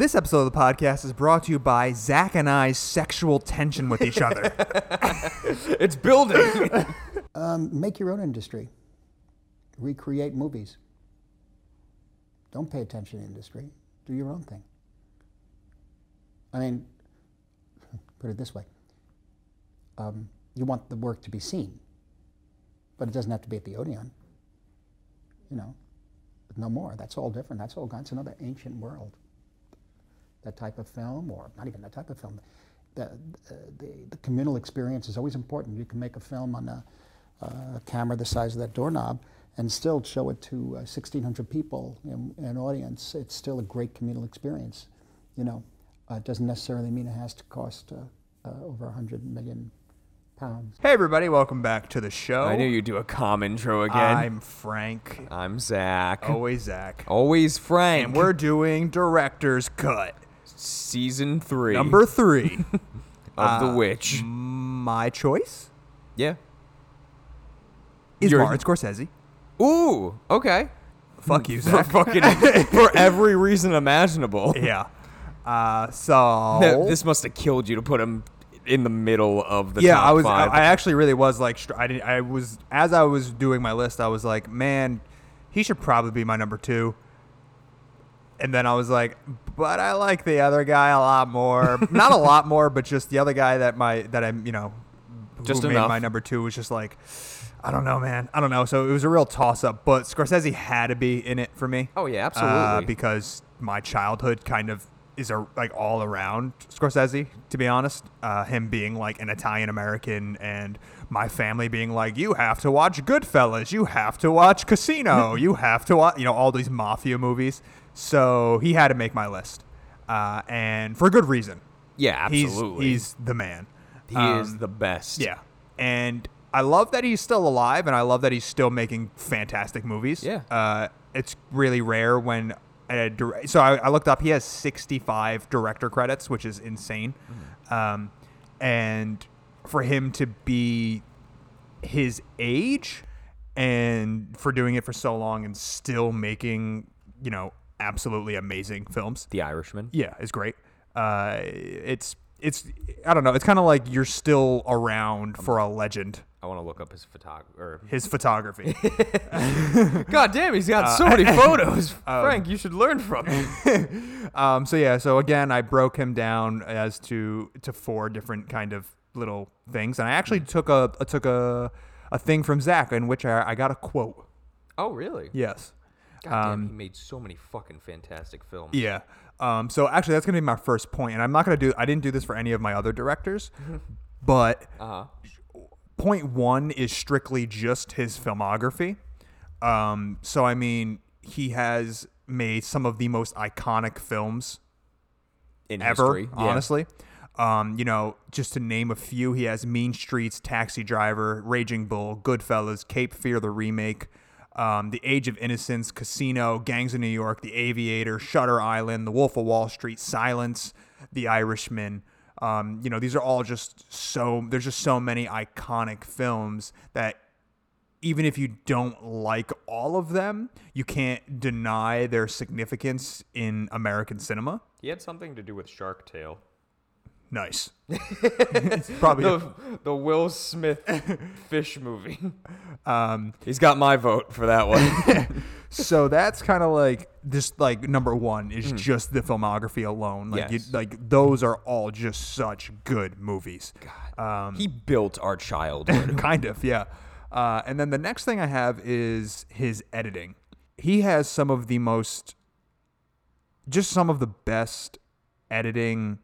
This episode of the podcast is brought to you by Zach and I's sexual tension with each other. It's building. Um, make your own industry. Recreate movies. Don't pay attention to industry. Do your own thing. I mean, put it this way. Um, you want the work to be seen, but it doesn't have to be at the Odeon. You know, no more. That's all different. That's all. That's another ancient world. That type of film, or not even that type of film. The, uh, the, the communal experience is always important. You can make a film on a, a camera the size of that doorknob and still show it to uh, 1,600 people in, in an audience. It's still a great communal experience. You know, uh, it doesn't necessarily mean it has to cost uh, uh, over 100 million pounds. hey, everybody, welcome back to the show. I knew you'd do a calm intro again. I'm Frank. I'm Zach. Always Zach. Always Frank. And we're doing Director's Cut, season three. number three. of The Witch. My choice Yeah. is You're- Martin Scorsese. Ooh. Okay. Fuck you, For Zach. fucking for every reason imaginable. yeah. Uh, so this must have killed you to put him in the middle of the yeah, top I was. I, five. I actually really was like. str- I didn't. I was as I was doing my list. I was like, man, he should probably be my number two. And then I was like, but I like the other guy a lot more. Not a lot more, but just the other guy that my that I'm you know, who Just made my number two was just like, I don't know, man. I don't know. So it was a real toss up. But Scorsese had to be in it for me. Oh, yeah, uh, absolutely. because my childhood kind of is a, like all around Scorsese, to be honest. Uh, him being like an Italian American and my family being like, you have to watch Goodfellas, you have to watch Casino, you have to watch, you know, all these mafia movies. So he had to make my list, uh, and for a good reason. yeah, absolutely. He's, the man. he Um, is the best. yeah. And I love that he's still alive and I love that he's still making fantastic movies. Yeah. Uh, it's really rare when a dir- so I, I looked up he has 65 director credits, which is insane. Mm-hmm. Um, and for him to be his age and for doing it for so long and still making, you know, absolutely amazing films. The Irishman. Yeah, is great. Uh, it's it's I don't know. It's kind of like you're still around for a legend. I want to look up his photography. His photography. God damn, he's got so Uh, many photos. Frank, you should learn from him. um, so yeah. So again, I broke him down as to to four different kind of little things, and I actually took a I took a a thing from Zach in which I, I got a quote. Oh, really? Yes. God damn, Um, he made so many fucking fantastic films. Yeah. Um, so actually, that's gonna be my first point, and I'm not gonna do. I didn't do this for any of my other directors, but Uh huh. point one is strictly just his filmography. Um, so I mean, he has made some of the most iconic films In ever. history. yeah. Honestly, um, you know, just to name a few, he has Mean Streets, Taxi Driver, Raging Bull, Goodfellas, Cape Fear the remake. Um, the Age of Innocence, Casino, Gangs of New York, The Aviator, Shutter Island, The Wolf of Wall Street, Silence, The Irishman. Um, you know, these are all just so, there's just so many iconic films that even if you don't like all of them, you can't deny their significance in American cinema. He had something to do with Shark Tale. Nice. it's probably The, the Will Smith fish movie. um, He's got my vote for that one. so that's kind of like this. like number one is just the filmography alone. Like. Yes. you, like those are all just such good movies. Um, he built our childhood. kind of, yeah. Uh, and then the next thing I have is his editing. He has some of the most, just some of the best editing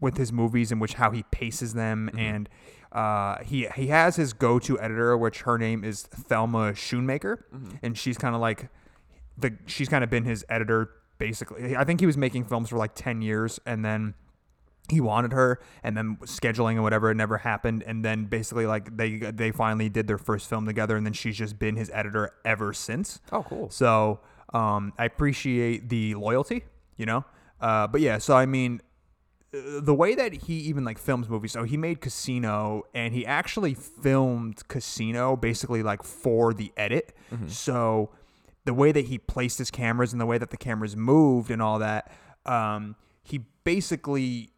with his movies in which how he paces them and uh, he he has his go-to editor which her name is Thelma Schoonmaker. And she's kind of like the she's kind of been his editor basically. I think he was making films for like 10 years and then he wanted her and then scheduling and whatever it never happened. And then basically like they they finally did their first film together and then she's just been his editor ever since. Oh, cool. so um, I appreciate the loyalty, you know. Uh, but yeah, so I mean, the way that he even like films movies. So he made Casino, and he actually filmed Casino basically like for the edit. So the way that he placed his cameras and the way that the cameras moved and all that. um, he basically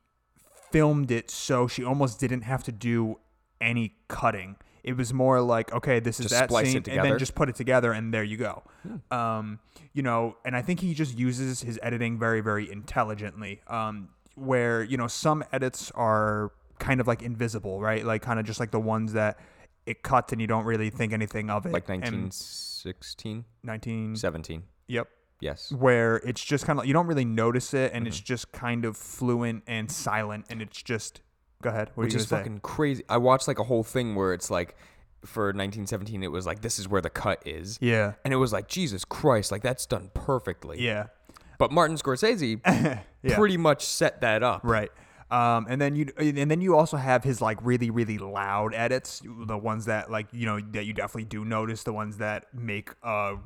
filmed it so she almost didn't have to do any cutting. It was more like, okay, this is Just that scene, and then just put it together, and there you go. Hmm. Um, you know, and I think he just uses his editing very, very intelligently. Um, where you know some edits are kind of like invisible, right? Like kind of just like the ones that it cuts and you don't really think anything of it. Like And 1916, 19 17. Yep. Yes. Where it's just kind of you don't really notice it, and it's Mm-hmm. just kind of fluent and silent, and it's just. Go ahead. What Which is say? fucking crazy. I watched like a whole thing where it's like for 1917 it was like this is where the cut is. Yeah. And it was like Jesus Christ, like that's done perfectly. Yeah. But Martin Scorsese Yeah. pretty much set that up. Right. Um, and then you and then you also have his like really really loud edits, the ones that like you know that you definitely do notice, the ones that make a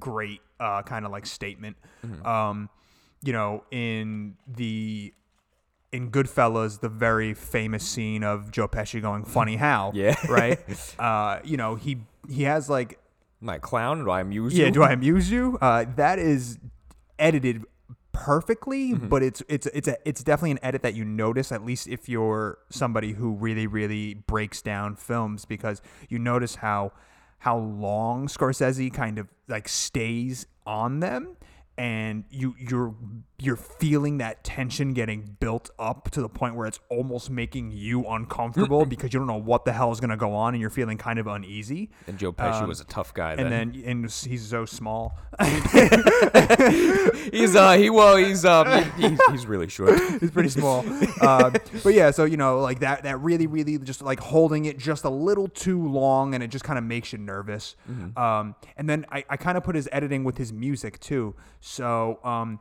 great uh, kind of like statement. Mm-hmm. Um, you know, in the in Goodfellas, the very famous scene of Joe Pesci going "Funny how," Yeah. right? Uh, you know, he he has like My clown, do I amuse yeah, you? do I amuse you? Uh, that is edited perfectly, Mm-hmm. but it's it's it's a it's definitely an edit that you notice at least if you're somebody who really really breaks down films because you notice how how long Scorsese kind of like stays on them and you you're you're feeling that tension getting built up to the point where it's almost making you uncomfortable because you don't know what the hell is going to go on and you're feeling kind of uneasy And Joe Pesci was a tough guy. Um, and then and he's so small he's uh he well he's um he's, he's really short. he's pretty small. um, but yeah, so you know, like that, that really, really just like holding it just a little too long, and it just kind of makes you nervous. Um, and then I, I kind of put his editing with his music too. So um,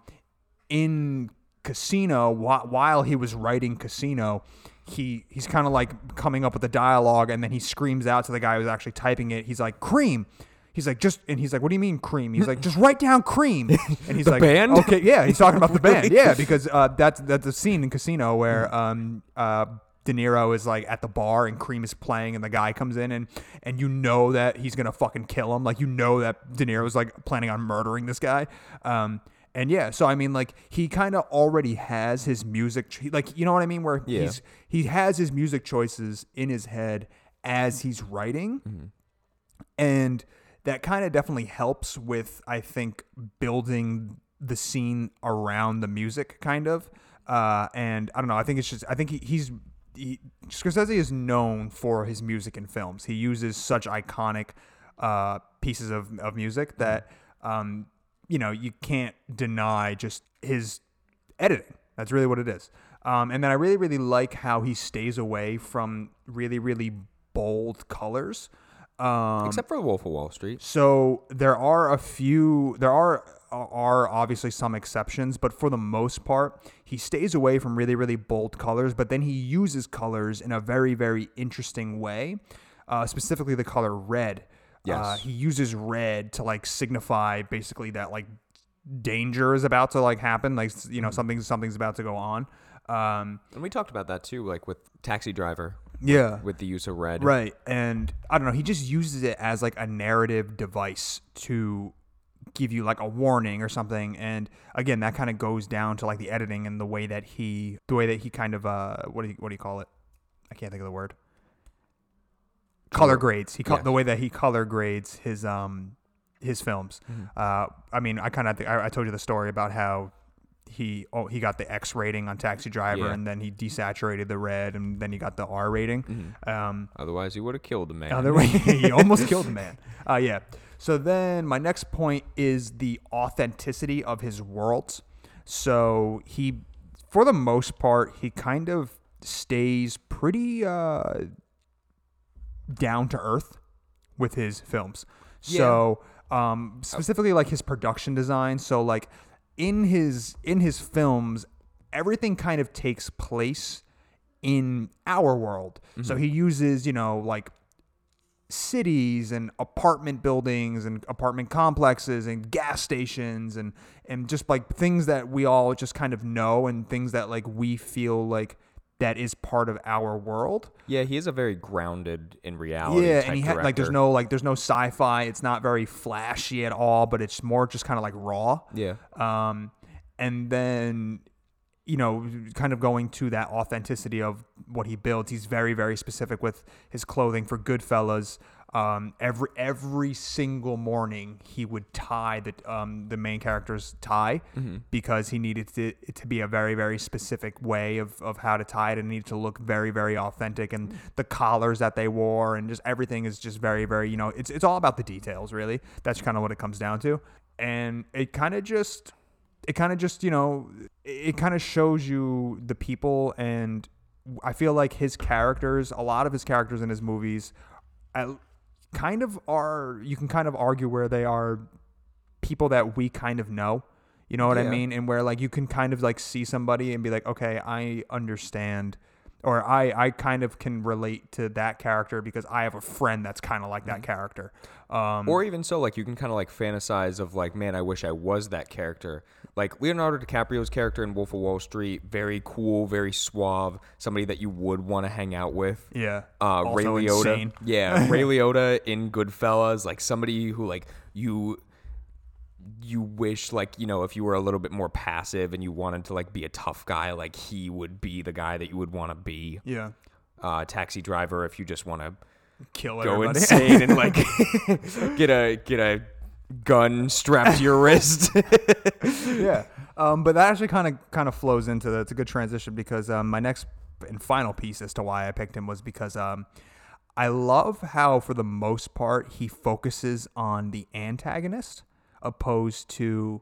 in Casino, while he was writing Casino. He, he's kind of like coming up with the dialogue and then he screams out to the guy who's actually typing it. He's like, cream. He's like, just, and he's like, what do you mean cream? He's like, just write down cream. And he's like, band? okay, yeah, he's talking about the band. Yeah, because uh, that's that's a scene in Casino where um uh De Niro is like at the bar and Cream is playing and the guy comes in and and you know that he's gonna fucking kill him. Like you know that De Niro is like planning on murdering this guy. Um and yeah, so I mean, like he kind of already has his music, like you know what I mean, where Yeah. he's he has his music choices in his head as he's writing, and that kind of definitely helps with I think building the scene around the music kind of uh and I don't know I think it's just I think he, he's he, Scorsese is known for his music in films he uses such iconic uh pieces of, of music that um you know you can't deny just his editing. That's really what it is. Um, and then I really, really like how he stays away from really, really bold colors. Um, Except for the Wolf of Wall Street. so there are a few. There are are obviously some exceptions, but for the most part, he stays away from really, really bold colors. But then he uses colors in a very, very interesting way. Uh, specifically, the color red. Uh, he uses red to like signify basically that like danger is about to like happen. Like you know something something's about to go on. Um, And we talked about that too, like with Taxi Driver, yeah. with the use of red. Right. And I don't know, he just uses it as like a narrative device to give you like a warning or something. And again, that kind of goes down to like the editing and the way that he the way that he kind of uh what do you what do you call it? I can't think of the word. Color grades. He co- Yeah. the way that he color grades his um his films. Mm-hmm. Uh I mean, I kind of I, I told you the story about how he oh he got the X rating on Taxi Driver Yeah. and then he desaturated the red and then he got the R rating. Mm-hmm. Um Otherwise, he would have killed a man. other way, he almost killed a man. Uh, yeah. So then my next point is the authenticity of his worlds. So he, for the most part, he kind of stays pretty uh, down to earth with his films. So um, specifically like his production design. So like in his in his films, everything kind of takes place in our world. So mm-hmm. he uses, you know, like cities and apartment buildings and apartment complexes and gas stations and and just like things that we all just kind of know and things that like we feel like that is part of our world. Yeah, he is a very grounded in reality. Yeah, and he had like there's no like there's no sci-fi. It's not very flashy at all, but it's more just kind of like raw. Yeah. Um, and then you know, kind of going to that authenticity of what he builds. He's very, very specific with his clothing for Goodfellas. Um, every every single morning, he would tie the um, the main character's tie because he needed to, it to be a very, very specific way of, of how to tie it and it needed to look very, very authentic. And the collars that they wore and just everything is just very, very, you know, it's it's all about the details, really. That's kind of what it comes down to. And it kind of just it kind of just you know it kind of shows you the people and i feel like his characters a lot of his characters in his movies kind of are you can kind of argue where they are people that we kind of know you know what i mean? And where like you can kind of like see somebody and be like okay i understand or i i kind of can relate to that character because i have a friend that's kind of like that character. Um Or even so, like you can kind of like fantasize of like, man, I wish I was that character. Like Leonardo DiCaprio's character in Wolf of Wall Street, very cool, very suave, somebody that you would want to hang out with. yeah Uh, Ray Liotta, insane. yeah, Ray Liotta in Goodfellas, like somebody who like you you wish like you know if you were a little bit more passive and you wanted to like be a tough guy, like he would be the guy that you would want to be. yeah Uh, taxi driver, if you just want to kill go everybody. insane and like get a get a gun strapped to your wrist. yeah. Um, but that actually kind of kind of flows into the, it's a good transition because um, my next and final piece as to why I picked him was because um, I love how for the most part he focuses on the antagonist opposed to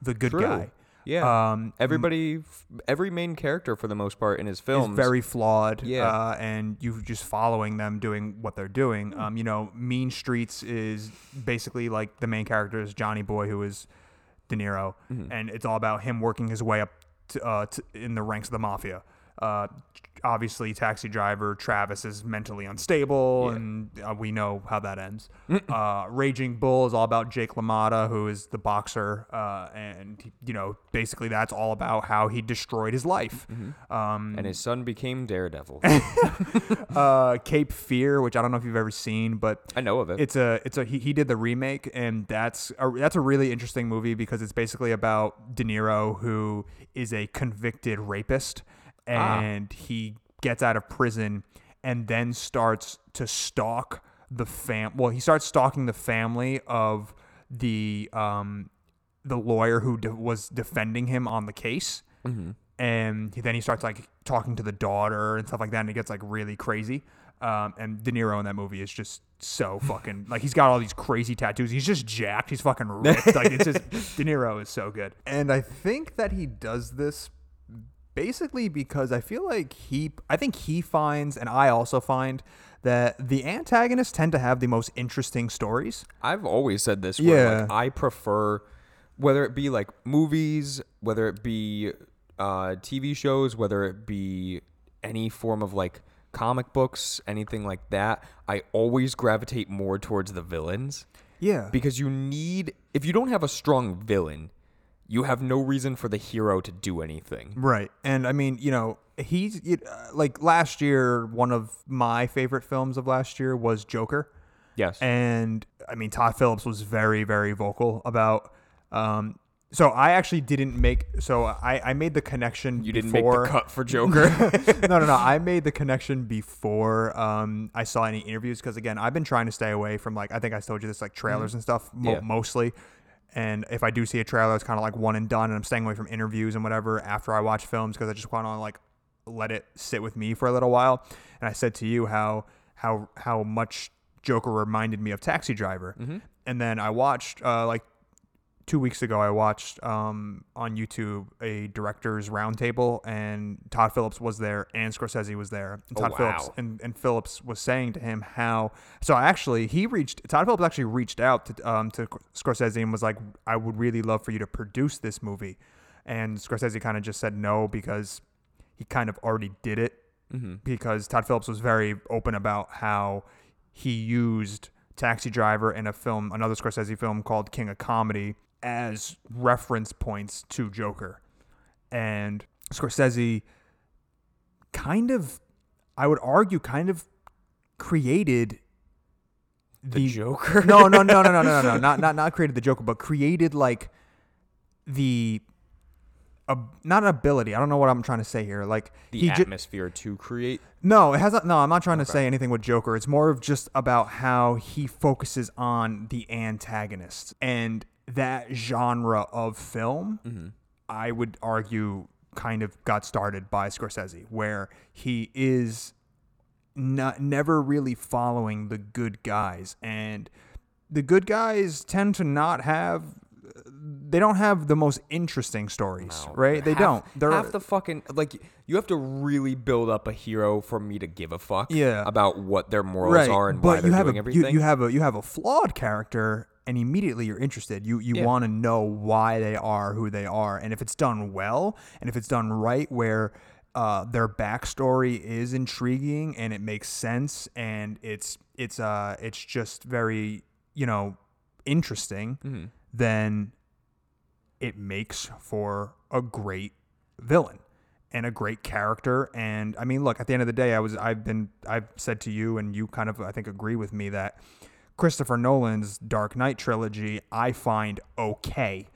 the good True. guy. Yeah. Um, Everybody, every main character for the most part in his is films, very flawed. Yeah. Uh, and you're just following them doing what they're doing. Hmm. Um, you know, Mean Streets is basically like the main character is Johnny Boy, who is De Niro, Mm-hmm. and it's all about him working his way up to, uh, to, in the ranks of the mafia. Uh, obviously, Taxi Driver Travis is mentally unstable, Yeah. and uh, we know how that ends. uh, Raging Bull is all about Jake LaMotta, who is the boxer, uh, and you know, basically that's all about how he destroyed his life. Um, and his son became Daredevil. uh, Cape Fear, which I don't know if you've ever seen, but I know of it. it's a it's a he, he did the remake, and that's a, that's a really interesting movie because it's basically about De Niro, who is a convicted rapist, Ah. and he gets out of prison and then starts to stalk the fam. Well, he starts stalking the family of the um the lawyer who de- was defending him on the case Mm-hmm. and he- then he starts like talking to the daughter and stuff like that, and it gets like really crazy. Um, and De Niro in that movie is just so fucking like he's got all these crazy tattoos. He's just jacked. He's fucking ripped. like it's just De Niro is so good. And I think that he does this basically because I feel like he I think he finds and I also find that the antagonists tend to have the most interesting stories. I've always said this. Where, like, Yeah. I prefer whether it be like movies, whether it be uh, TV shows, whether it be any form of like comic books, anything like that. I always gravitate more towards the villains Yeah. because you need if you don't have a strong villain, you have no reason for the hero to do anything. Right. And I mean, you know, he's uh, like last year, one of my favorite films of last year was Joker. Yes. And I mean, Todd Phillips was very, very vocal about. Um, so I actually didn't make. So I, I made the connection. you didn't before, make the cut for Joker. no, no, no. I made the connection before um, I saw any interviews because again, I've been trying to stay away from like I think I told you this like trailers and stuff mo- Yeah. mostly. And if I do see a trailer, it's kind of like one and done, and I'm staying away from interviews and whatever after I watch films because I just want to like let it sit with me for a little while. And I said to you how how how much Joker reminded me of Taxi Driver, and then I watched uh, like two weeks ago, I watched um, on YouTube a directors roundtable, and Todd Phillips was there, and Scorsese was there. And Oh, Todd Phillips wow. and, and Phillips was saying to him how. So actually, he reached Todd Phillips actually reached out to um, to Scorsese and was like, "I would really love for you to produce this movie," and Scorsese kind of just said no because he kind of already did it Mm-hmm. because Todd Phillips was very open about how he used Taxi Driver and a film, another Scorsese film called King of Comedy, as reference points to Joker. And Scorsese kind of, I would argue, kind of created the, the Joker. no, no, no, no, no, no, no, not not not created the Joker, but created like the uh, not ability. I don't know what I'm trying to say here. Like the atmosphere ju- to create. No, it has not, no. I'm not trying okay. to say anything with Joker. It's more of just about how he focuses on the antagonist, and that genre of film. Mm-hmm. I would argue kind of got started by Scorsese, where he is not never really following the good guys, and the good guys tend to not have. They don't have the most interesting stories, right? They Half- don't. They're half the fucking like you have to really build up a hero for me to give a fuck. Yeah. about what their morals are and why but they're you have doing a, everything. You, you have a you have a flawed character, and immediately you're interested. You you Yeah. want to know why they are who they are, and if it's done well, and if it's done right, where uh, their backstory is intriguing and it makes sense, and it's it's uh it's just very you know interesting, Mm-hmm. Then it makes for a great villain and a great character. And i mean look at the end of the day i was i've been i've said to you and you kind of i think agree with me that christopher nolan's dark knight trilogy i find okay.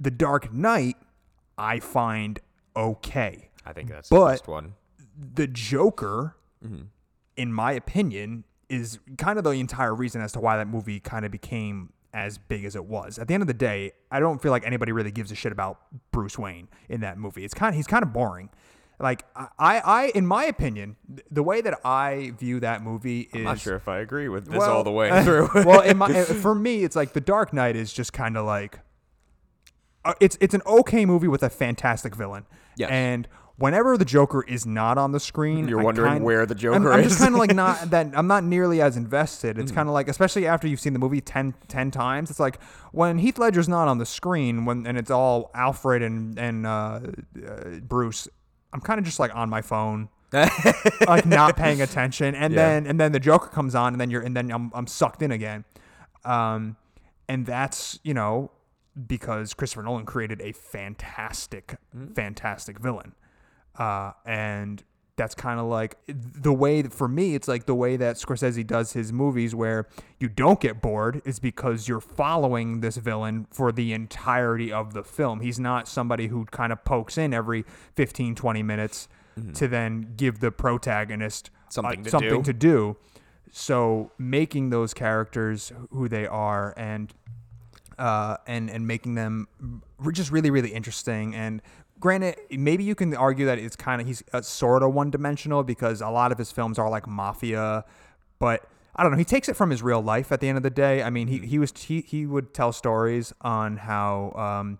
The dark knight i find okay. I think that's But- the best one. the Joker, mm-hmm. in my opinion, is kind of the entire reason as to why that movie kind of became as big as it was. At the end of the day, I don't feel like anybody really gives a shit about Bruce Wayne in that movie. It's kind of he's kind of boring. Like I, I, in my opinion, the way that I view that movie is I'm not sure if I agree with this well, all the way through. well, in my, for me, it's like The Dark Knight is just kind of like uh, it's it's an okay movie with a fantastic villain. Yes. And whenever the Joker is not on the screen, You're I wondering kind- where the I'm- Joker I'm, is. just kind of like not that I'm not nearly as invested. Mm-hmm. It's kind of like especially after you've seen the movie 10, 10 times. It's like when Heath Ledger's not on the screen when and it's all Alfred and and uh, uh, Bruce. I'm kind of just like on my phone like not paying attention and Yeah. then and then the joker comes on and then you're and then i'm, I'm sucked in again um and that's you know because christopher nolan created a fantastic fantastic villain uh and that's kind of like the way for me it's like the way that scorsese does his movies where you don't get bored is because you're following this villain for the entirety of the film he's not somebody who kind of pokes in every 15 20 minutes to then give the protagonist uh, Something to something do. to do. So making those characters who they are and uh, and and making them just really really interesting and granted maybe you can argue that it's kind of he's uh, sort of one dimensional because a lot of his films are like mafia but I don't know he takes it from his real life at the end of the day. I mean he he was he, he would tell stories on how um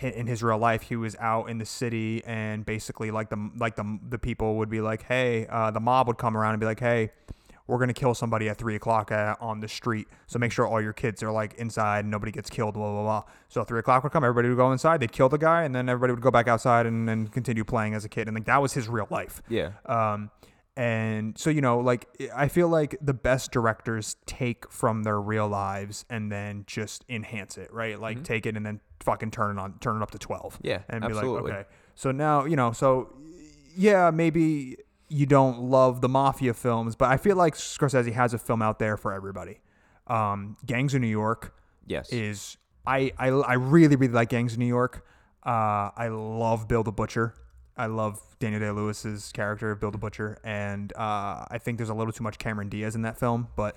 in his real life he was out in the city and basically like the like the the people would be like hey uh, the mob would come around and be like hey we're gonna kill somebody at three o'clock uh, on the street so make sure all your kids are like inside and nobody gets killed blah blah blah so three o'clock would come everybody would go inside they'd kill the guy and then everybody would go back outside and, and continue playing as a kid and like that was his real life yeah. um, and so you know, like I feel like the best directors take from their real lives and then just enhance it, right? Like take it and then fucking turn it on, turn it up to twelve. Mm-hmm. Yeah, and absolutely. be like, okay, so now you know, so yeah, maybe you don't love the mafia films, but I feel like Scorsese has a film out there for everybody. Um, Gangs of New York Yes. is I, I I really really like Gangs of New York. Uh, I love Bill the Butcher. I love Daniel Day Lewis's character of Bill the Butcher, and uh, I think there's a little too much Cameron Diaz in that film. But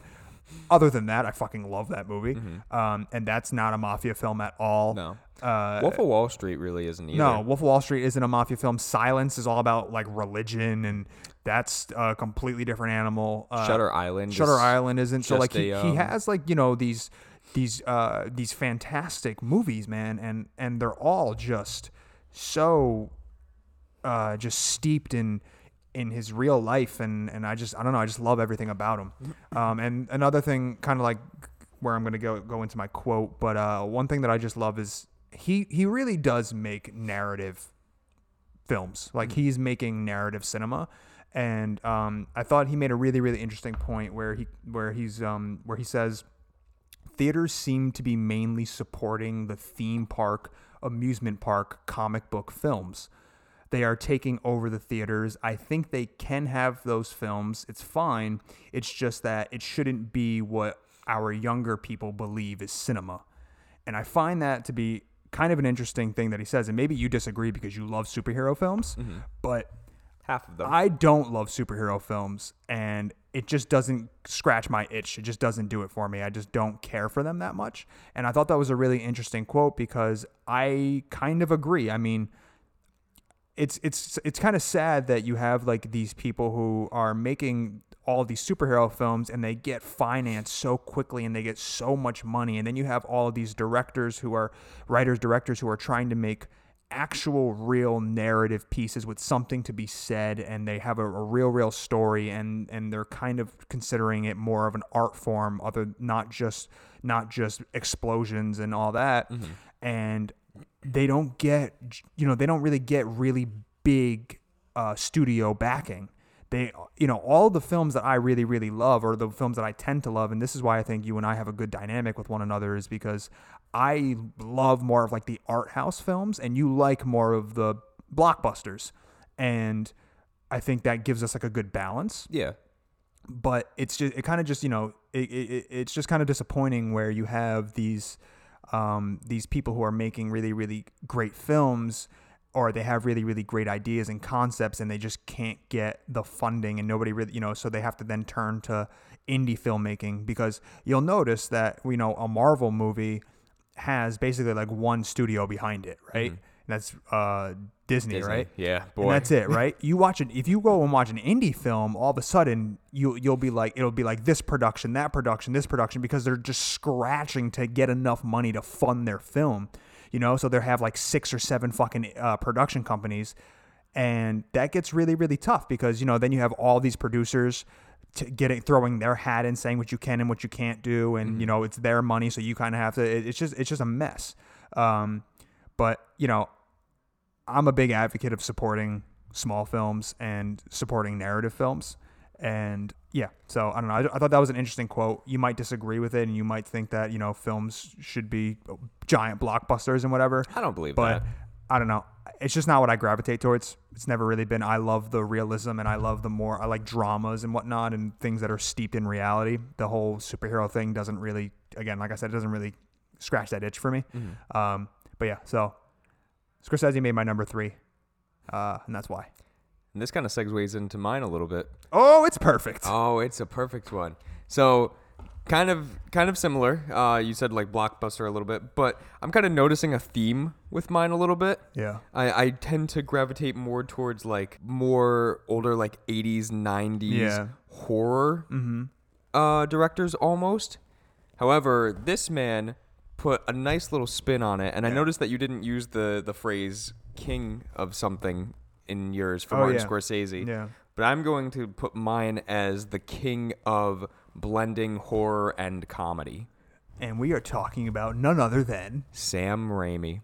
other than that, I fucking love that movie. Um, and that's not a mafia film at all. no. Uh, Wolf of Wall Street really isn't either. no, Wolf of Wall Street isn't a mafia film. Silence is all about like religion, and that's a completely different animal. Uh, Shutter Island. Shutter is- Island isn't. So like he, a, he um, has like you know these these uh these fantastic movies, man, and and they're all just so uh just steeped in in his real life and and I just I don't know I just love everything about him. Um and another thing kind of like where I'm going to go go into my quote, but uh one thing that I just love is he he really does make narrative films. Like he's making narrative cinema. And um, I thought he made a really, really interesting point where he where he's um, where he says theaters seem to be mainly supporting the theme park, amusement park, comic book films. They are taking over the theaters. I think they can have those films. It's fine. It's just that it shouldn't be what our younger people believe is cinema. And I find that to be kind of an interesting thing that he says, and maybe you disagree because you love superhero films, mm-hmm. but Half of them. I don't love superhero films, and it just doesn't scratch my itch. It just doesn't do it for me. I just don't care for them that much. And I thought that was a really interesting quote because I kind of agree. I mean, it's it's it's kind of sad that you have like these people who are making all these superhero films and they get financed so quickly and they get so much money. And then you have all of these directors who are writers directors who are trying to make actual real narrative pieces with something to be said and they have a, a real real story and and they're kind of considering it more of an art form other not just not just explosions and all that. And they don't get you know they don't really get really big uh, studio backing they you know all the films that i really really love are the films that i tend to love and this is why i think you and i have a good dynamic with one another is because i love more of like the art house films and you like more of the blockbusters and i think that gives us like a good balance yeah. but it's just it kind of just you know it, it, it's just kind of disappointing where you have these um, these people who are making really really great films or they have really really great ideas and concepts and they just can't get the funding and nobody really you know so they have to then turn to indie filmmaking because you'll notice that you know a Marvel movie has basically like one studio behind it right and that's uh Disney, Disney. right Yeah, and boy. that's it, right? You watch it. If you go and watch an indie film, all of a sudden you you'll be like, it'll be like this production, that production, this production, because they're just scratching to get enough money to fund their film. You know, so they have like six or seven fucking uh, production companies, and that gets really really tough because you know then you have all these producers. To getting throwing their hat in, saying what you can and what you can't do, and you know it's their money, so you kind of have to. it- It's just it's just a mess. Um, but you know, I'm a big advocate of supporting small films and supporting narrative films. And yeah, so I don't know. I, I thought that was an interesting quote. You might disagree with it, and you might think that you know films should be giant blockbusters and whatever. I don't believe it. But that. I don't know. It's just not what I gravitate towards. It's never really been. I love the realism, and I love the more. I like dramas and whatnot, and things that are steeped in reality. The whole superhero thing doesn't really. Again, like I said, it doesn't really scratch that itch for me. Mm-hmm. Um, but yeah, so Scorsese made my number three, uh, and that's why. And this kind of segues into mine a little bit. Oh, it's perfect. Oh, it's a perfect one. So, kind of, kind of similar. Uh, you said like blockbuster a little bit, but I'm kind of noticing a theme with mine a little bit. Yeah. I, I tend to gravitate more towards like more older like 80s 90s Yeah. horror uh, directors almost however this man put a nice little spin on it and i noticed that you didn't use the the phrase king of something in yours for Oh, martin yeah. scorsese Yeah. but i'm going to put mine as the king of blending horror and comedy And we are talking about none other than Sam Raimi.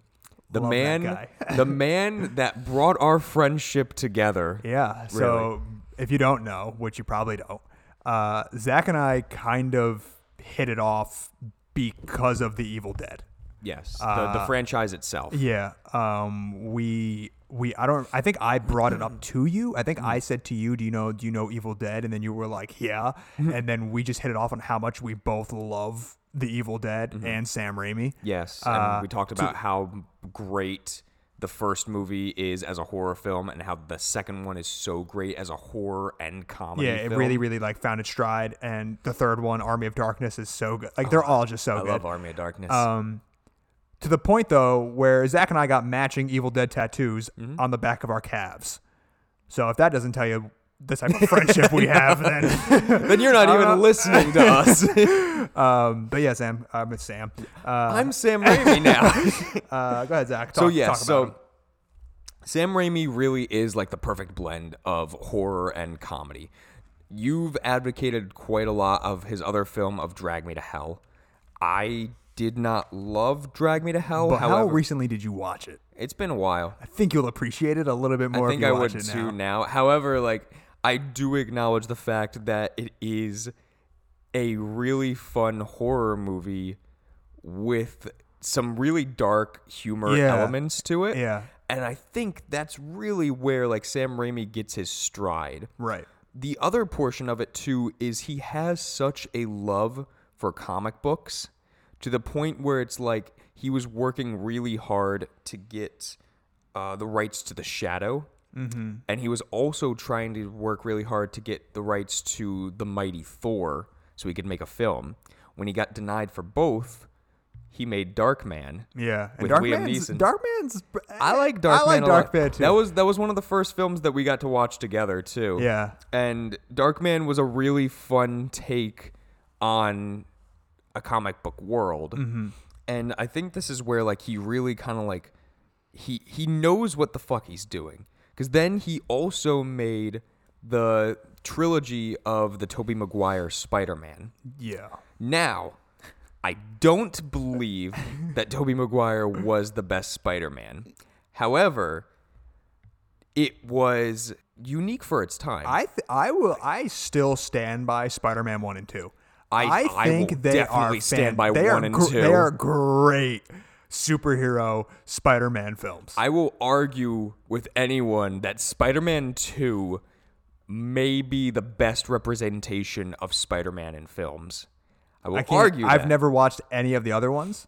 The Love man the man that brought our friendship together. yeah. So if you don't know, which you probably don't, uh, Zach and I kind of hit it off because of The Evil Dead. Yes. the, Uh, the franchise itself. Yeah. Um. We we I don't. I think I brought it up to you. I think I said to you, "Do you know? Do you know Evil Dead?" And then you were like, "Yeah." and then we just hit it off on how much we both love The Evil Dead and Sam Raimi. Yes. And Uh, we talked about how great the first movie is as a horror film and how the second one is so great as a horror and comedy Yeah, it film. really, really like found its stride. And the third one, Army of Darkness, is so good. Like they're all just so I good. love Army of Darkness. Um, to the point though, where Zach and I got matching Evil Dead tattoos Mm-hmm. on the back of our calves. So if that doesn't tell you the type of friendship we have, then. then you're not even listening to us. Um, but yeah, Sam, I'm with Sam. Uh, I'm Sam Raimi now. uh, go ahead, Zach. so yeah, talk so him. Sam Raimi really is like the perfect blend of horror and comedy. You've advocated quite a lot of his other film of Drag Me to Hell. I did not love Drag Me to Hell. But how however, recently did you watch it? it's been a while. I think you'll appreciate it a little bit more. I think if you I watch would it too now. now. However, like I do acknowledge the fact that it is a really fun horror movie with some really dark humor Yeah. elements to it. Yeah. And I think that's really where like Sam Raimi gets his stride. Right. The other portion of it too is he has such a love for comic books to the point where it's like he was working really hard to get uh, the rights to the Shadow, mm-hmm. and he was also trying to work really hard to get the rights to the Mighty Thor, so he could make a film. When he got denied for both, he made Darkman. Yeah, and With Dark Liam Man's, Neeson. Dark Man's. I like Darkman. I like. Darkman too. That was that was one of the first films that we got to watch together too. yeah, And Darkman was a really fun take on a comic book world. Mm-hmm. And I think this is where like he really kind of like he he knows what the fuck he's doing. Cuz then he also made the trilogy of the Tobey Maguire Spider-Man. yeah. Now, I don't believe that Tobey Maguire was the best Spider-Man. However, it was unique for its time. I th- I will. I still stand by Spider-Man one and two. I- I think will they definitely are stand by they one are and gr- two. They are great superhero Spider-Man films. I will argue with anyone that Spider-Man 2 may be the best representation of Spider-Man in films. I will I argue. I've that. Mm-hmm. never watched any of the other ones.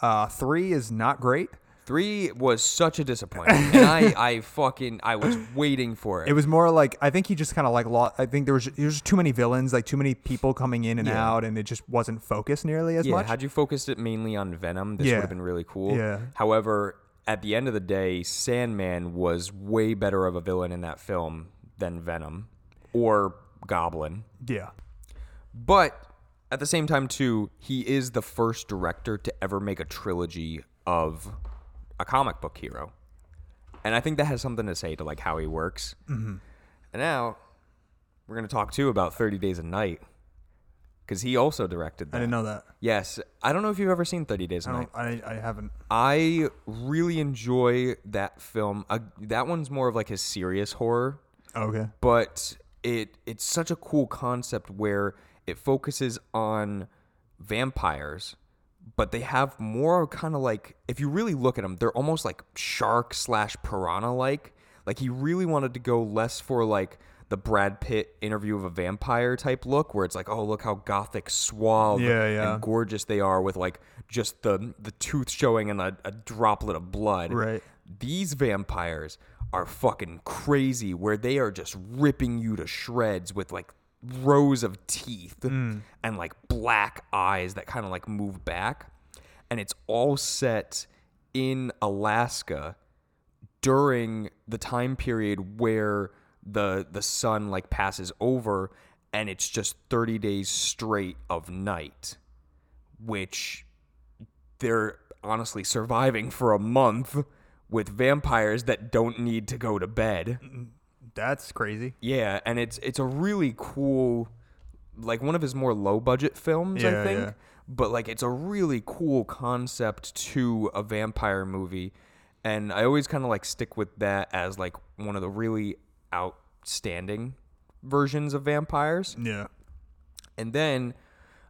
Uh, three is not great. Three was such a disappointment, and I, I fucking, I was waiting for it. It was more like I think he just kind of like lost. I think there was there was just too many villains, like too many people coming in and Yeah. out, and it just wasn't focused nearly as yeah, much. had you focused it mainly on Venom, this Yeah. would have been really cool. Yeah. However, at the end of the day, Sandman was way better of a villain in that film than Venom or Goblin. yeah, But at the same time, too, he is the first director to ever make a trilogy of a comic book hero, and I think that has something to say to like how he works. Mm-hmm. And now we're gonna talk too about Thirty Days of Night because he also directed that. I didn't know that. Yes, I don't know if you've ever seen Thirty Days a I Night. I, I haven't. I really enjoy that film. Uh, that one's more of like his serious horror Okay. but it it's such a cool concept where it focuses on vampires but they have more kind of like if you really look at them they're almost like shark slash piranha like like he really wanted to go less for like the Brad Pitt interview of a vampire type look where it's like oh look how gothic suave Yeah, yeah. and gorgeous they are with like just the the tooth showing and a, a droplet of blood Right. these vampires are fucking crazy where they are just ripping you to shreds with like rows of teeth mm. and like black eyes that kind of like move back. And it's all set in Alaska during the time period where the the sun like passes over and it's just 30 days straight of night which they're honestly surviving for a month with vampires that don't need to go to bed. That's crazy. Yeah, and it's it's a really cool like one of his more low budget films, I think. yeah. But like it's a really cool concept to a vampire movie. And I always kind of like stick with that as like one of the really outstanding versions of vampires. Yeah. And then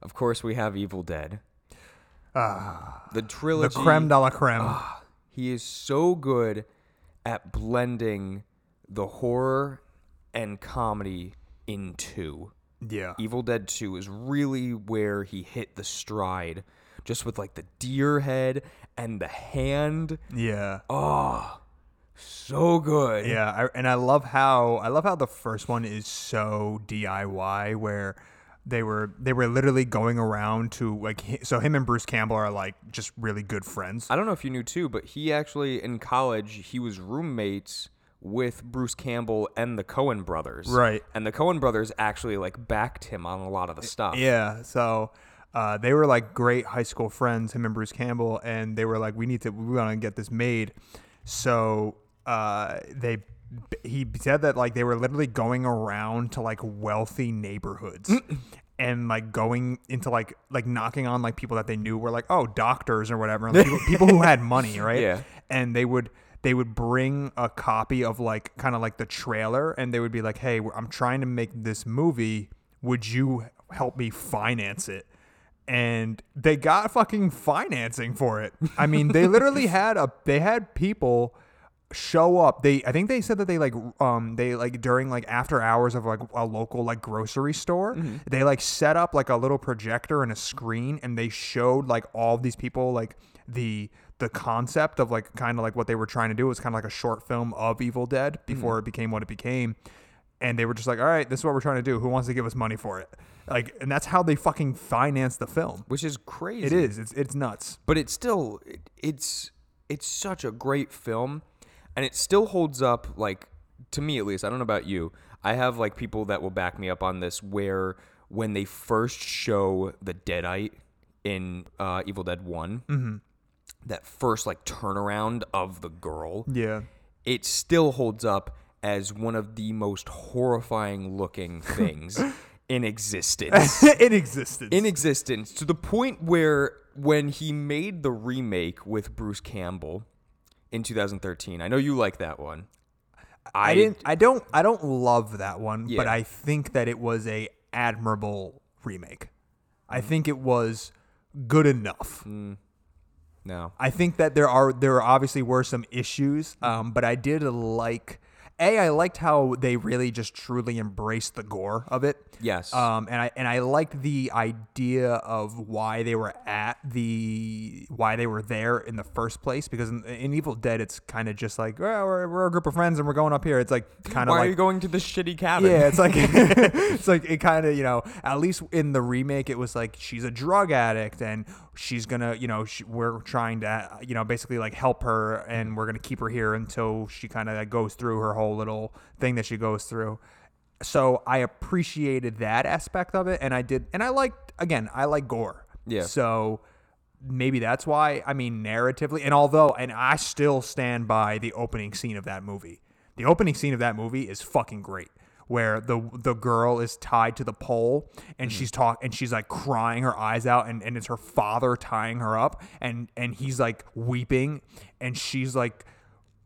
of course we have Evil Dead. Ah, the The trilogy. The creme de la creme. He is so good at blending the horror and comedy into. yeah. Evil Dead 2 is really where he hit the stride, just with like the deer head and the hand. Yeah. Oh, so good. Yeah, I, and I love how I love how the first one is so DIY where they were they were literally going around to like so him and Bruce Campbell are like just really good friends. I don't know if you knew too, but he actually in college he was roommates with Bruce Campbell and the Coen brothers. Right. And the Coen brothers actually like backed him on a lot of the stuff. Yeah, so uh, they were like great high school friends, him and Bruce Campbell, and they were like, we need to, we want to get this made. So uh, they, he said that like they were literally going around to like wealthy neighborhoods. And like going into like like knocking on like people that they knew were like oh doctors or whatever and, like, people, people who had money right Yeah. and they would they would bring a copy of like kind of like the trailer and they would be like hey i'm trying to make this movie. Would you help me finance it? And they got fucking financing for it. I mean they literally had a they had people show up. They I think they said that they like um they like during like after hours of like a local like grocery store, they like set up like a little projector and a screen and they showed like all of these people like the the concept of like kind of like what they were trying to do It was kind of like a short film of Evil Dead before it became what it became. And they were just like, "All right, this is what we're trying to do. Who wants to give us money for it?" Like, and that's how they fucking finance the film. which is crazy. It is. It's it's nuts. but it's still it, it's it's such a great film and it still holds up like to me at least i don't know about you i have like people that will back me up on this where when they first show the deadite in uh, evil dead one that first like turnaround of the girl Yeah. it still holds up as one of the most horrifying looking things in existence in existence. in existence to the point where when he made the remake with Bruce Campbell in 2013, I know you like that one. I didn't. I don't. I don't love that one, but I think that it was a admirable remake. Mm. I think it was good enough. No. I think that there are there obviously were some issues, um, but I did like. A, I liked how they really just truly embraced the gore of it. Yes. Um, and I and I liked the idea of why they were at the why they were there in the first place because in, in Evil Dead it's kind of just like well, we're, we're a group of friends and we're going up here. It's like kind of Why like are you going to this shitty cabin? yeah, it's like it's like it kind of you know at least in the remake it was like she's a drug addict and she's gonna you know she, we're trying to you know basically like help her and we're gonna keep her here until she kind of like goes through her whole little thing that she goes through. So I appreciated that aspect of it, and I did, and I liked again I like gore. Yeah. So maybe that's why I mean narratively, and although and I still stand by the opening scene of that movie. The opening scene of that movie is fucking great. Where the the girl is tied to the pole and she's talk and she's like crying her eyes out and, and it's her father tying her up and and he's like weeping and she's like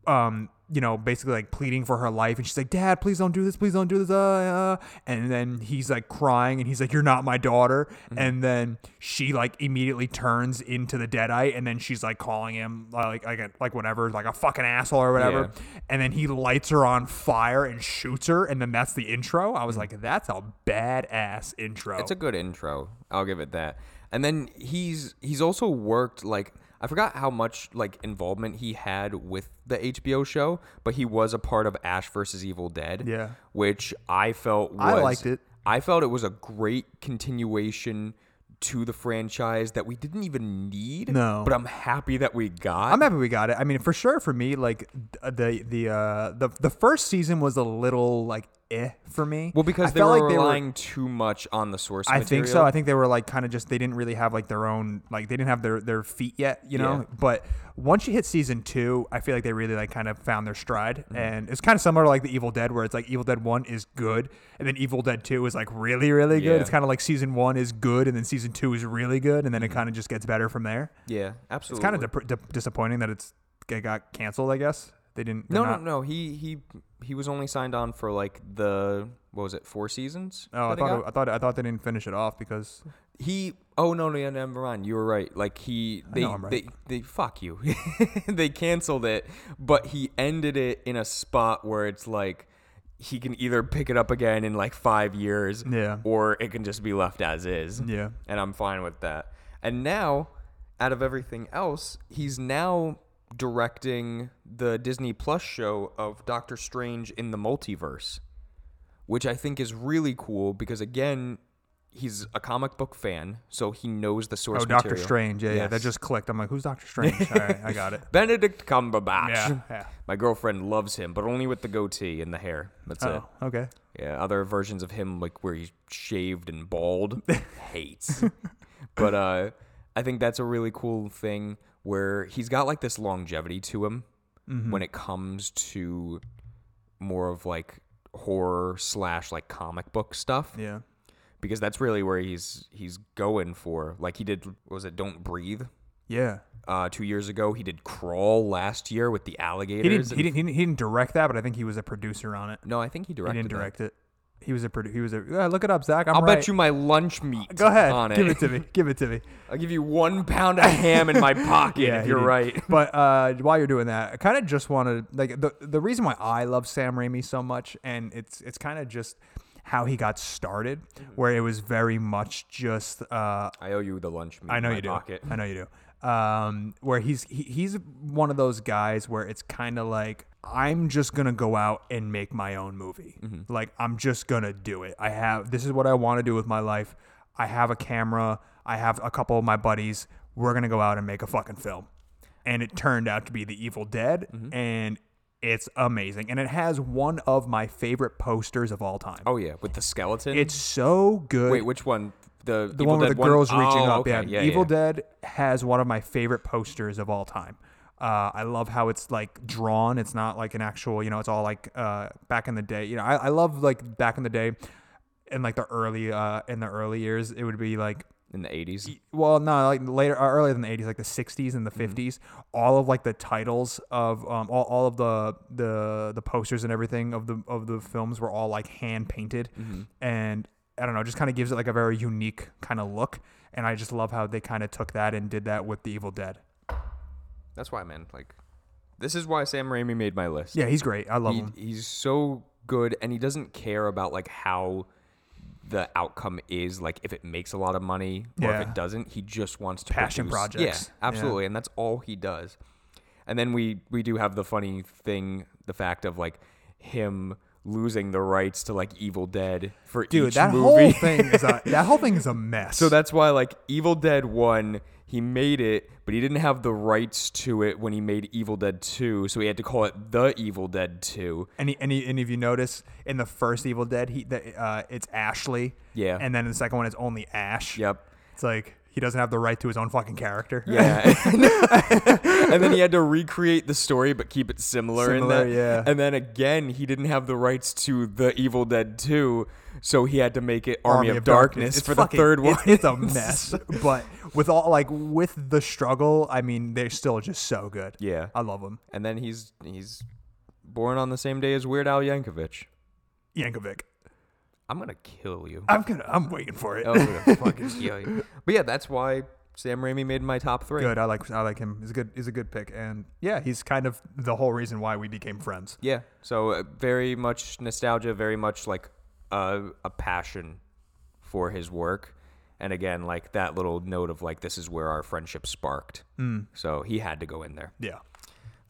um you know basically like pleading for her life and she's like dad please don't do this please don't do this uh, uh. and then he's like crying and he's like you're not my daughter and then she like immediately turns into the deadite and then she's like calling him like like a, like whatever like a fucking asshole or whatever and then he lights her on fire and shoots her and then that's the intro i was like that's a badass intro It's a good intro. I'll give it that. And then he's he's also worked like I forgot how much like involvement he had with the HBO show, but he was a part of Ash versus Evil Dead. Yeah. Which I felt was I liked it. I felt it was a great continuation to the franchise that we didn't even need. No. But I'm happy that we got. I'm happy we got it. I mean, for sure, for me, like the the uh, the the first season was a little like eh for me. well, because I they felt were like they relying too much on the source I material. think so. I think they were like kind of just they didn't really have like their own like they didn't have their their feet yet, you know. Yeah. But once you hit season two, I feel like they really like kind of found their stride, Mm-hmm. and it's kind of similar to like the Evil Dead, where it's like Evil Dead one is good, and then Evil Dead two is like really really good. Yeah. It's kind of like season one is good, and then season two is really good, and then it kind of just gets better from there. yeah, absolutely. It's kind of disappointing that it's it got canceled. I guess they didn't. No, not- no, no. He he he was only signed on for like the what was it, four seasons? Oh, I thought it, I thought I thought they didn't finish it off because he. Oh no, no, never mind. You were right. Like he, they, right. they, they, fuck you. they canceled it, but he ended it in a spot where it's like he can either pick it up again in like five years, Yeah. or it can just be left as is. yeah, and I'm fine with that. And now, out of everything else, he's now directing the Disney Plus show of Doctor Strange in the Multiverse, which I think is really cool because again, he's a comic book fan, so he knows the source oh Doctor. Strange. Yeah, yeah, that just clicked. I'm like, who's Doctor Strange? All right, I got it. Benedict Cumberbatch. Yeah, yeah. My girlfriend loves him, but only with the goatee and the hair. That's it. Oh, okay. Yeah, other versions of him like where he's shaved and bald hates. but uh I think that's a really cool thing where he's got like this longevity to him Mm-hmm. when it comes to more of like horror slash like comic book stuff Yeah. because that's really where he's he's going for like he did what was it don't breathe Yeah. uh two years ago he did crawl last year with the alligators He didn't, he didn't. He didn't. He didn't direct that, but I think he was a producer on it. no i think he directed. It. He didn't that. direct it. He was a produ- he was a yeah, look it up, Zach. I'm I'll right. bet you my lunch meat. Go ahead. On it. Give it to me. Give it to me. I'll give you one pound of ham in my pocket if he you're did. right. But uh, while you're doing that, I kind of just wanted like the the reason why I love Sam Raimi so much, and it's it's kind of just how he got started, Mm-hmm. where it was very much just uh, I owe you the lunch meat. I know in my you do. Pocket. I know you do. Um, where he's he, he's one of those guys where it's kind of like I'm just gonna go out and make my own movie. Mm-hmm. Like I'm just gonna do it. I have this is what I want to do with my life. I have a camera. I have a couple of my buddies. We're gonna go out and make a fucking film. And it turned out to be The Evil Dead, Mm-hmm. and it's amazing. And it has one of my favorite posters of all time. Oh yeah, with the skeleton. It's so good. wait, which one? The The Evil one Dead the girl's reaching Oh, up. okay. Yeah. yeah, Evil yeah. Dead has one of my favorite posters of all time. Uh, I love how it's like drawn. It's not like an actual, you know, it's all like uh, back in the day. You know, I, I love like back in the day, in like the early uh, in the early years, it would be like in the 80s. well, no, like later, uh, earlier than the '80s, like the '60s and the '50s. All of like the titles of um, all, all of the the the posters and everything of the of the films were all like hand painted, and I don't know, just kind of gives it like a very unique kind of look. And I just love how they kind of took that and did that with the Evil Dead. That's why, man. Like, this is why Sam Raimi made my list. Yeah, he's great. I love he, him. he's so good, and he doesn't care about like how the outcome is. Like, if it makes a lot of money or Yeah. if it doesn't, he just wants to Passion produce- projects. Yeah, absolutely, and that's all he does. And then we we do have the funny thing, the fact of like him losing the rights to like Evil Dead for Dude, each that movie. whole thing is a that whole thing is a mess. So that's why like Evil Dead 1, he made it, but he didn't have the rights to it when he made Evil Dead 2, so he had to call it The Evil Dead 2. Any, any, any of you notice in the first Evil Dead, he, the, uh, it's Ashley. Yeah. And then in the second one, it's only Ash. Yep. It's like he doesn't have the right to his own fucking character. Yeah. and then he had to recreate the story but keep it similar, in Similar, that. yeah. And then again, he didn't have the rights to The Evil Dead 2, so he had to make it Army, of, Darkness, It's for fucking- the third one. It's, it's a mess. but with all like with the struggle, I mean, they're still just so good. yeah. I love them. And then he's he's born on the same day as Weird Al Yankovic. Yankovic. I'm gonna kill you. I'm gonna. I'm waiting for it. I was gonna fucking kill you. But yeah, that's why Sam Raimi made my top three. Good. I like. I like him. He's a good. He's a good pick. And yeah, he's kind of the whole reason why we became friends. Yeah. So uh, very much nostalgia, very much like a, a passion for his work. And again, like that little note of like, this is where our friendship sparked. Mm. So he had to go in there. Yeah.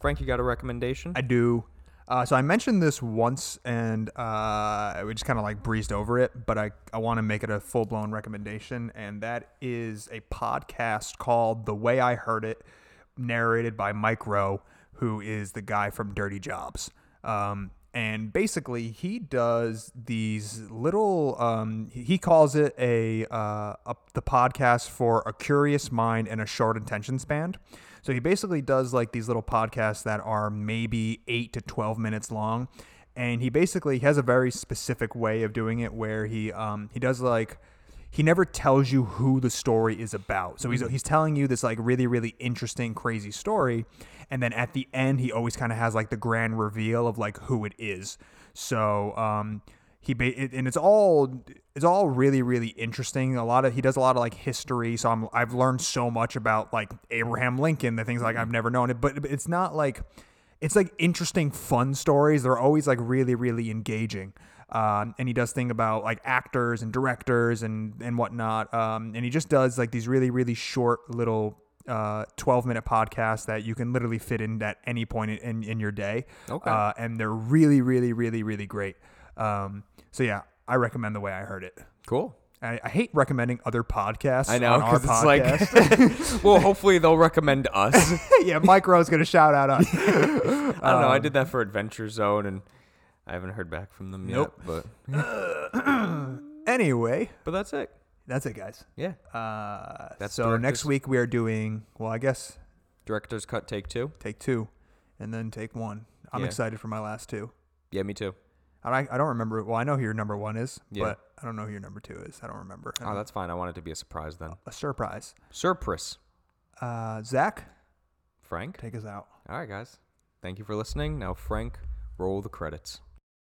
Frank, you got a recommendation? I do. Uh, so I mentioned this once, and uh, we just kind of like breezed over it, but I, I want to make it a full blown recommendation, and that is a podcast called The Way I Heard It, narrated by Mike Rowe, who is the guy from Dirty Jobs. Um, and basically, he does these little. Um, he calls it a, uh, a the podcast for a curious mind and a short attention span. So he basically does like these little podcasts that are maybe eight to twelve minutes long, and he basically has a very specific way of doing it where he um, he does like he never tells you who the story is about. So he's he's telling you this like really really interesting crazy story, and then at the end he always kind of has like the grand reveal of like who it is. So um, he ba- and it's all it's all really really interesting. A lot of he does a lot of like history. So I'm I've learned so much about like Abraham Lincoln, the things like I've never known it. But it's not like it's like interesting fun stories. They're always like really really engaging. Um, and he does thing about like actors and directors and and whatnot. Um, and he just does like these really really short little uh 12 minute podcasts that you can literally fit in at any point in, in, in your day. Okay. Uh, and they're really really really really great. Um, so yeah, I recommend the way I heard it. cool. I, I hate recommending other podcasts. I know because it's like, well, hopefully they'll recommend us. yeah, Mike Rowe's gonna shout out us. I don't Um, know. I did that for Adventure Zone, and I haven't heard back from them Nope. yet. But anyway, but that's it. that's it, guys. Yeah. Uh, That's so next week we are doing well, I guess Director's cut, take two. take two, and then take one. I'm Yeah. excited for my last two. Yeah, me too. I I don't remember. Well, I know who your number one is, Yeah. but I don't know who your number two is. I don't remember. I Oh, don't- that's fine. I want it to be a surprise then. a surprise. Surprise. Uh, Zach, Frank. take us out. All right, guys. Thank you for listening. Now, Frank, roll the credits.